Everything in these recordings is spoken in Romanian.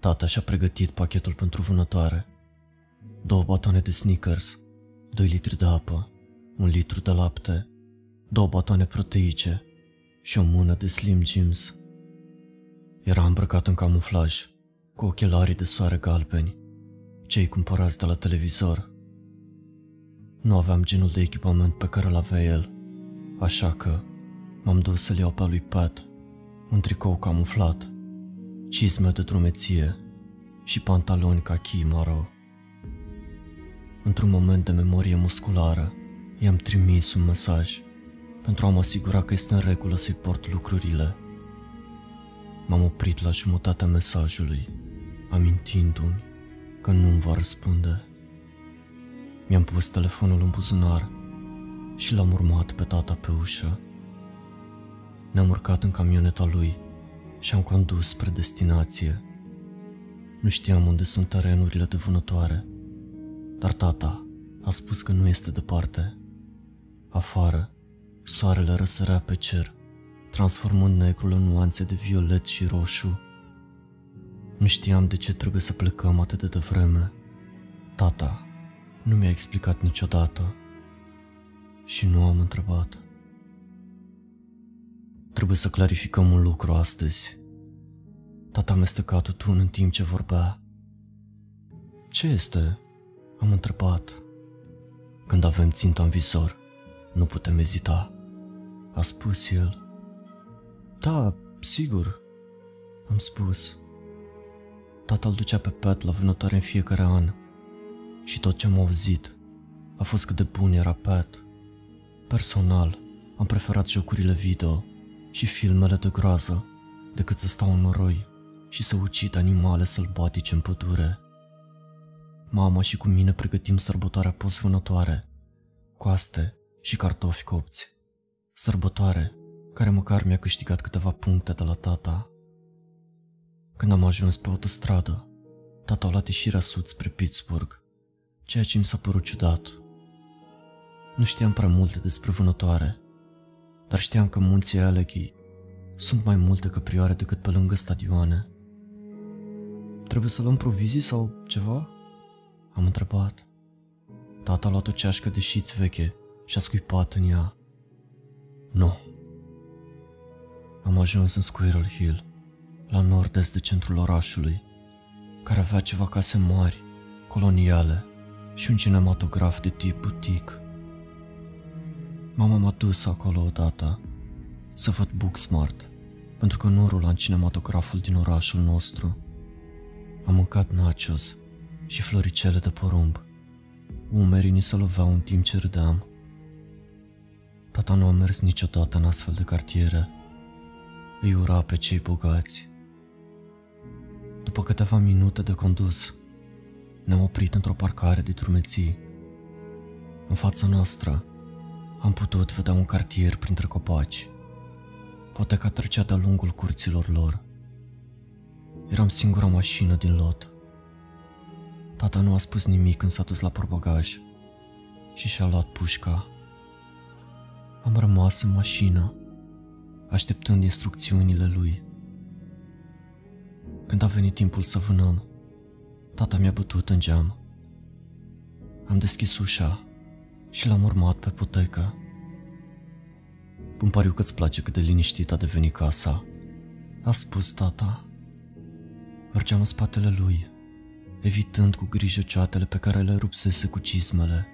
Tata și-a pregătit pachetul pentru vânătoare. Două batoane de Snickers, 2 litri de apă, un litru de lapte, două batoane proteice și o mână de Slim Jims. Era îmbrăcat în camuflaj, cu ochelarii de soare galbeni, cei cumpărați de la televizor. Nu aveam genul de echipament pe care îl avea el, așa că m-am dus să-l iau pe lui Pat, un tricou camuflat, cizme de drumeție și pantaloni cachi maro. Într-un moment de memorie musculară, i-am trimis un mesaj pentru a mă asigura că este în regulă să-i port lucrurile. M-am oprit la jumătatea mesajului, amintindu-mi că nu-mi va răspunde. Mi-am pus telefonul în buzunar și l-am urmat pe tata pe ușă. Ne-am urcat în camioneta lui și am condus spre destinație. Nu știam unde sunt terenurile de vânătoare, dar tata a spus că nu este departe. Afară, soarele răsărea pe cer, transformând negrul în nuanțe de violet și roșu. Nu știam de ce trebuie să plecăm atât de devreme. Tata nu mi-a explicat niciodată și nu am întrebat. Trebuie să clarificăm un lucru astăzi. Tata amesteca tutun în timp ce vorbea. Ce este? Am întrebat. Când avem ținta în vizor, nu putem ezita, a spus el. Da, sigur, am spus. Tata îl ducea pe Pat la vânătoare în fiecare an și tot ce am auzit a fost cât de bun era Pat. Personal, am preferat jocurile video și filmele de groază decât să stau în noroi și să ucid animale sălbatice în pădure. Mama și cu mine pregătim sărbătoarea post-vânătoare, coaste și cartofi copți. Sărbătoare care măcar mi-a câștigat câteva puncte de la tata. Când am ajuns pe autostradă, tata a luat ieșirea sud spre Pittsburgh, ceea ce mi s-a părut ciudat. Nu știam prea multe despre vânătoare, dar știam că munții Allegheny sunt mai multe căprioare decât pe lângă stadioane. Trebuie să luăm provizii sau ceva? Am întrebat. Tata a luat o ceașcă de șiți veche și a scuipat în ea. Nu. Am ajuns în Squirrel Hill, la nord-est de centrul orașului, care avea ceva case mari, coloniale și un cinematograf de tip butic. Mama m-a dus acolo odată să văd Booksmart, pentru că nu rula în cinematograful din orașul nostru. Am mâncat nachos și floricele de porumb. Umerii ni se loveau în timp ce râdeam. Tata nu a mers niciodată în astfel de cartiere. Îi ura pe cei bogați. După câteva minute de condus, ne-am oprit într-o parcare de drumeții. În fața noastră am putut vedea un cartier printre copaci. Poteca trecea de-a lungul curților lor. Eram singura mașină din lot. Tata nu a spus nimic când s-a dus la porbagaj și și-a luat pușca. Am rămas în mașină, așteptând instrucțiunile lui. Când a venit timpul să vânăm, tata mi-a bătut în geam. Am deschis ușa și l-am urmat pe putecă. Îmi pariu că-ți place cât de liniștit a devenit casa, a spus tata. Mergeam în spatele lui, evitând cu grijă ceatele pe care le rupsese cu cizmele.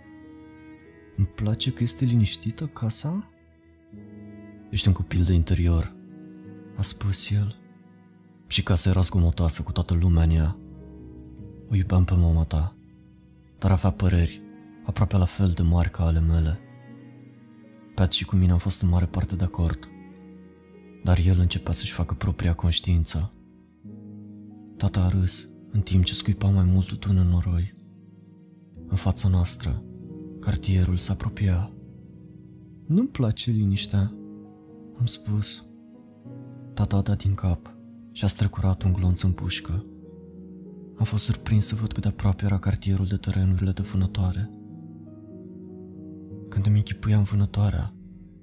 Îmi place că este liniștită casa? Ești un copil de interior, a spus el. Și casa era zgomotoasă cu toată lumea în ea. O iubeam pe mama ta, dar avea păreri aproape la fel de mari ca ale mele. Pat și cu mine am fost în mare parte de acord, dar el începea să-și facă propria conștiință. Tata a râs în timp ce scuipa mai mult tutun în noroi. În fața noastră, cartierul se apropia. Nu-mi place liniștea, am spus. Tata a dat din cap și a strecurat un glonț în pușcă. Am fost surprins să văd cât de aproape era cartierul de terenurile de vânătoare. Când îmi închipuiam vânătoarea,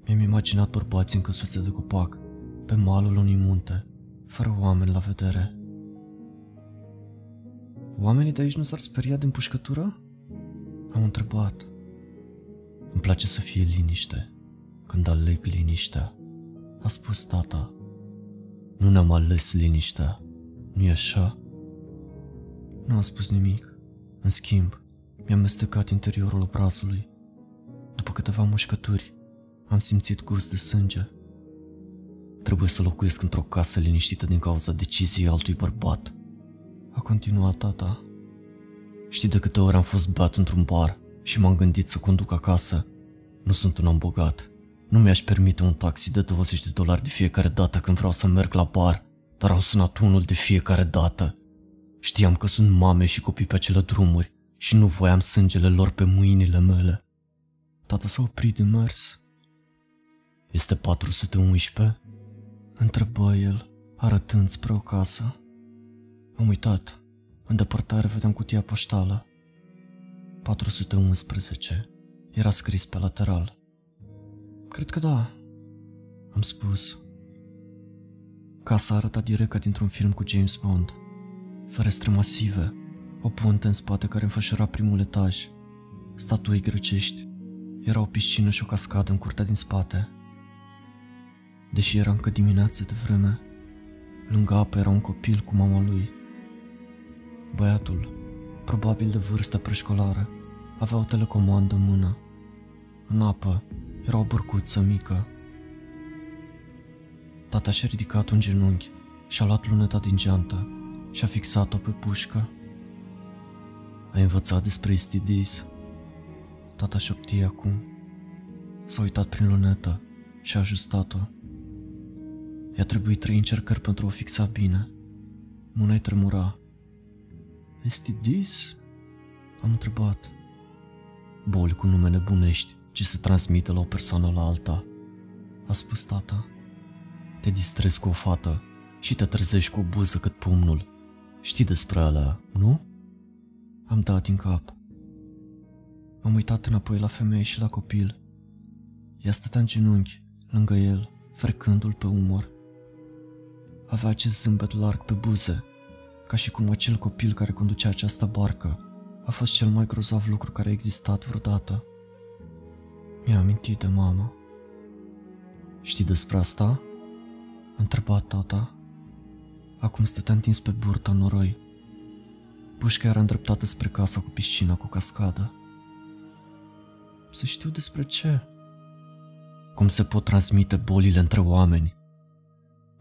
mi-am imaginat bărbați în căsuțe de copac, pe malul unui munte, fără oameni la vedere. Oamenii de aici nu s-ar speria din pușcătură? Am întrebat. Îmi place să fie liniște, când aleg liniștea, a spus tata. Nu ne-am ales liniștea, nu-i așa? Nu a spus nimic. În schimb, mi-am mestecat interiorul obrazului. După câteva mușcături, am simțit gust de sânge. Trebuie să locuiesc într-o casă liniștită din cauza deciziei altui bărbat. A continuat tata. Știi de câte ori am fost beat într-un bar și m-am gândit să conduc acasă? Nu sunt un om bogat. Nu mi-aș permite un taxi de 20 de dolari de fiecare dată când vreau să merg la bar, dar am sunat unul de fiecare dată. Știam că sunt mame și copii pe acele drumuri și nu voiam sângele lor pe mâinile mele. Tata s-a oprit de mers. Este 411? Întrebă el, arătând spre o casă. Am uitat. În depărtare vedeam cutia poștală. 411. Era scris pe lateral. Cred că da, am spus. Casa arăta direct ca dintr-un film cu James Bond. Ferestre masive, o punte în spate care înfășura primul etaj, statui grecești, era o piscină și o cascadă în curtea din spate. Deși era încă dimineață de vreme, lângă apă era un copil cu mama lui. Băiatul, probabil de vârstă preșcolară, avea o telecomandă în mână. În apă era o bărcuță mică. Tata și-a ridicat un genunchi și a luat luneta din geantă și a fixat-o pe pușcă. Ai învățat despre STDs? Tata șoptie acum. S-a uitat prin lunetă și a ajustat-o. I-a trebuit trei încercări pentru a o fixa bine. Mâna-i tremura. STDs? Am întrebat. Boli cu nume nebunești ce se transmite la o persoană la alta. A spus tata. Te distrezi cu o fată și te trezești cu o buză cât pumnul. Știi despre alea, nu? Am dat din cap. M-am uitat înapoi la femeie și la copil. Ea stătea în genunchi, lângă el, frecându-l pe umăr. Avea acest zâmbet larg pe buze, ca și cum acel copil care conducea această barcă a fost cel mai grozav lucru care a existat vreodată. Mi-a amintit de mama. Știi despre asta? A întrebat tata. Acum stătea întins pe burtă în noroi. Pușca era îndreptată spre casa cu piscina cu cascadă. Să știu despre ce? Cum se pot transmite bolile între oameni?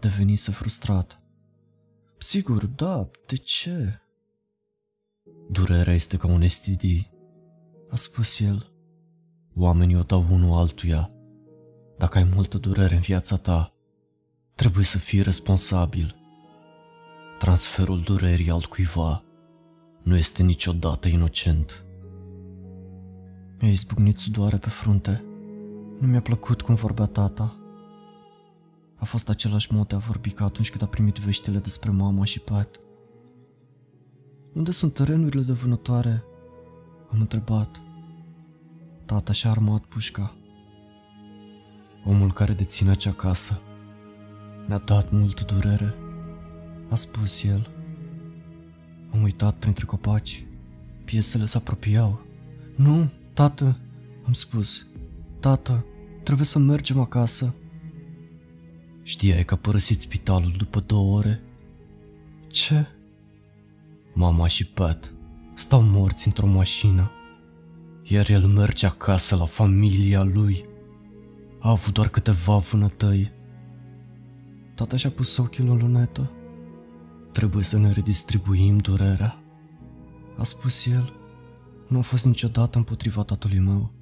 Devenise frustrat. Sigur, da, de ce? Durerea este ca un STD, a spus el. Oamenii o dau unul altuia. Dacă ai multă durere în viața ta, trebuie să fii responsabil. Transferul durerii altcuiva nu este niciodată inocent. Mi-a izbucnit sudoare pe frunte. Nu mi-a plăcut cum vorbea tata. A fost același mod de a vorbi ca atunci când a primit veștile despre mama și Pat. Unde sunt terenurile de vânătoare? Am întrebat. Tata și-a armat pușca. Omul care deține acea casă ne-a dat multă durere, a spus el. Am uitat printre copaci. Piesele se apropiau. Nu, tată, am spus. Tată, trebuie să mergem acasă. Știai că a părăsit spitalul după două ore? Ce? Mama și Pat stau morți într-o mașină iar el merge acasă la familia lui. A avut doar câteva vânătăi. Tata și-a pus ochiul în lunetă. Trebuie să ne redistribuim durerea, a spus el. Nu a fost niciodată împotriva tatălui meu.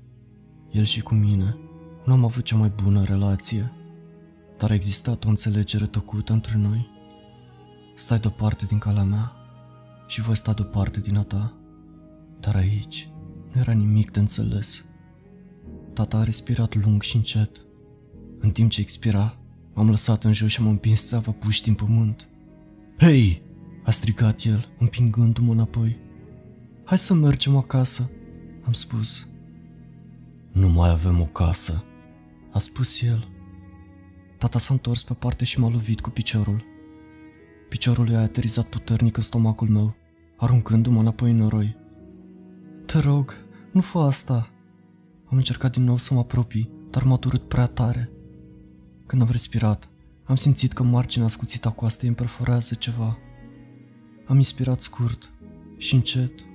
El și cu mine nu am avut cea mai bună relație, dar a existat o înțelegere tăcută între noi. Stai deoparte din calea mea și voi sta deoparte din a ta, dar aici nu era nimic de înțeles. Tata a respirat lung și încet. În timp ce expira, m-am lăsat în jos și am împins țeava puști în pământ. Hei! a strigat el, împingându-mă înapoi. Hai să mergem acasă, am spus. Nu mai avem o casă, a spus el. Tata s-a întors pe parte și m-a lovit cu piciorul. Piciorul i-a aterizat puternic în stomacul meu, aruncându-mă înapoi în noroi. Te rog, nu fă asta! Am încercat din nou să mă apropii, dar m-a durut prea tare. Când am respirat, am simțit că marginea scuțită a coastei îmi perforează ceva. Am inspirat scurt și încet,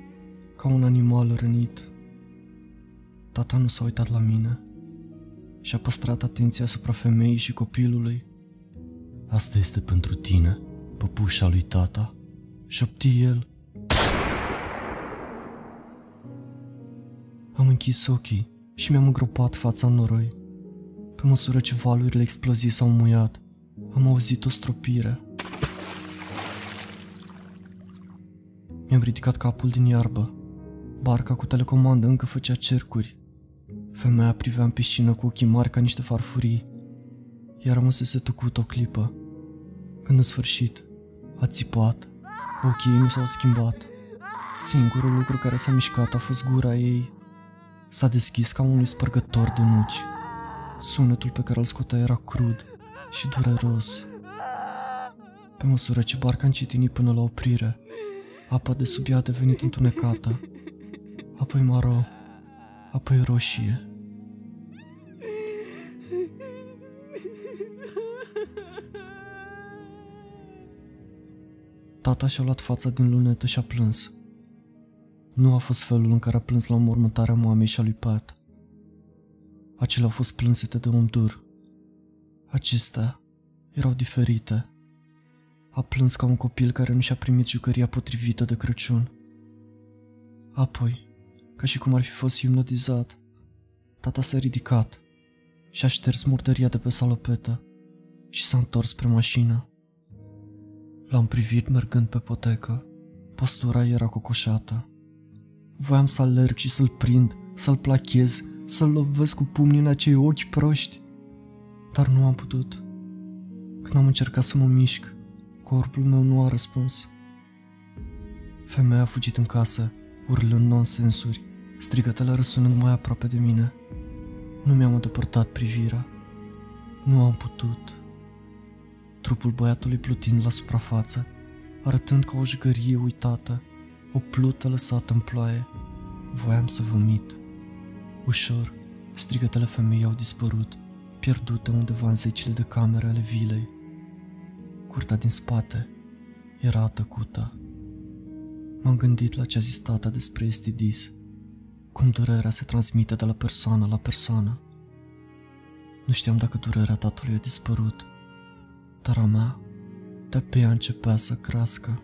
ca un animal rănit. Tata nu s-a uitat la mine și a păstrat atenția asupra femeii și copilului. Asta este pentru tine, păpușa lui tata, șopti el. Am închis ochii și mi-am îngropat fața în noroi. Pe măsură ce valurile explozii s-au muiat, am auzit o stropire. Mi-am ridicat capul din iarbă. Barca cu telecomandă încă făcea cercuri. Femeia privea în piscină cu ochii mari ca niște farfurii, iar rămăsese tăcut o clipă. Când în sfârșit a țipat, ochii ei nu s-au schimbat. Singurul lucru care s-a mișcat a fost gura ei. S-a deschis ca unui spărgător de nuci. Sunetul pe care îl scotea era crud și dureros. Pe măsură ce barca încetini până la oprire, apa de sub ea a devenit întunecată, apoi maro, apoi roșie. Tata și-a luat fața din lunetă și a plâns. Nu a fost felul în care a plâns la mormântarea mamei și a lui Pat. Acelea au fost plânsete de om dur. Acestea erau diferite. A plâns ca un copil care nu și-a primit jucăria potrivită de Crăciun. Apoi, ca și cum ar fi fost hipnotizat, tata s-a ridicat și a șters murdăria de pe salopetă și s-a întors spre mașină. L-am privit mergând pe potecă. Postura era cocoșată. Voiam să alerg și să-l prind, să-l plachez, să-l lovesc cu pumnii în acei ochi proști. Dar nu am putut. Când am încercat să mă mișc, corpul meu nu a răspuns. Femeia a fugit în casă, urlând nonsensuri, strigătele răsunând mai aproape de mine. Nu mi-am îndepărtat privirea. Nu am putut. Trupul băiatului plutind la suprafață, arătând ca o jugărie uitată, o plută lăsată în ploaie. Voiam să vomit. Ușor, strigătele femeii au dispărut, pierdute undeva în zecile de camere ale vilei. Curtea din spate era tăcută. M-am gândit la ce a zis tata despre STDs, cum durerea se transmite de la persoană la persoană. Nu știam dacă durerea tatălui a dispărut, dar a mea de-abia începea să crească.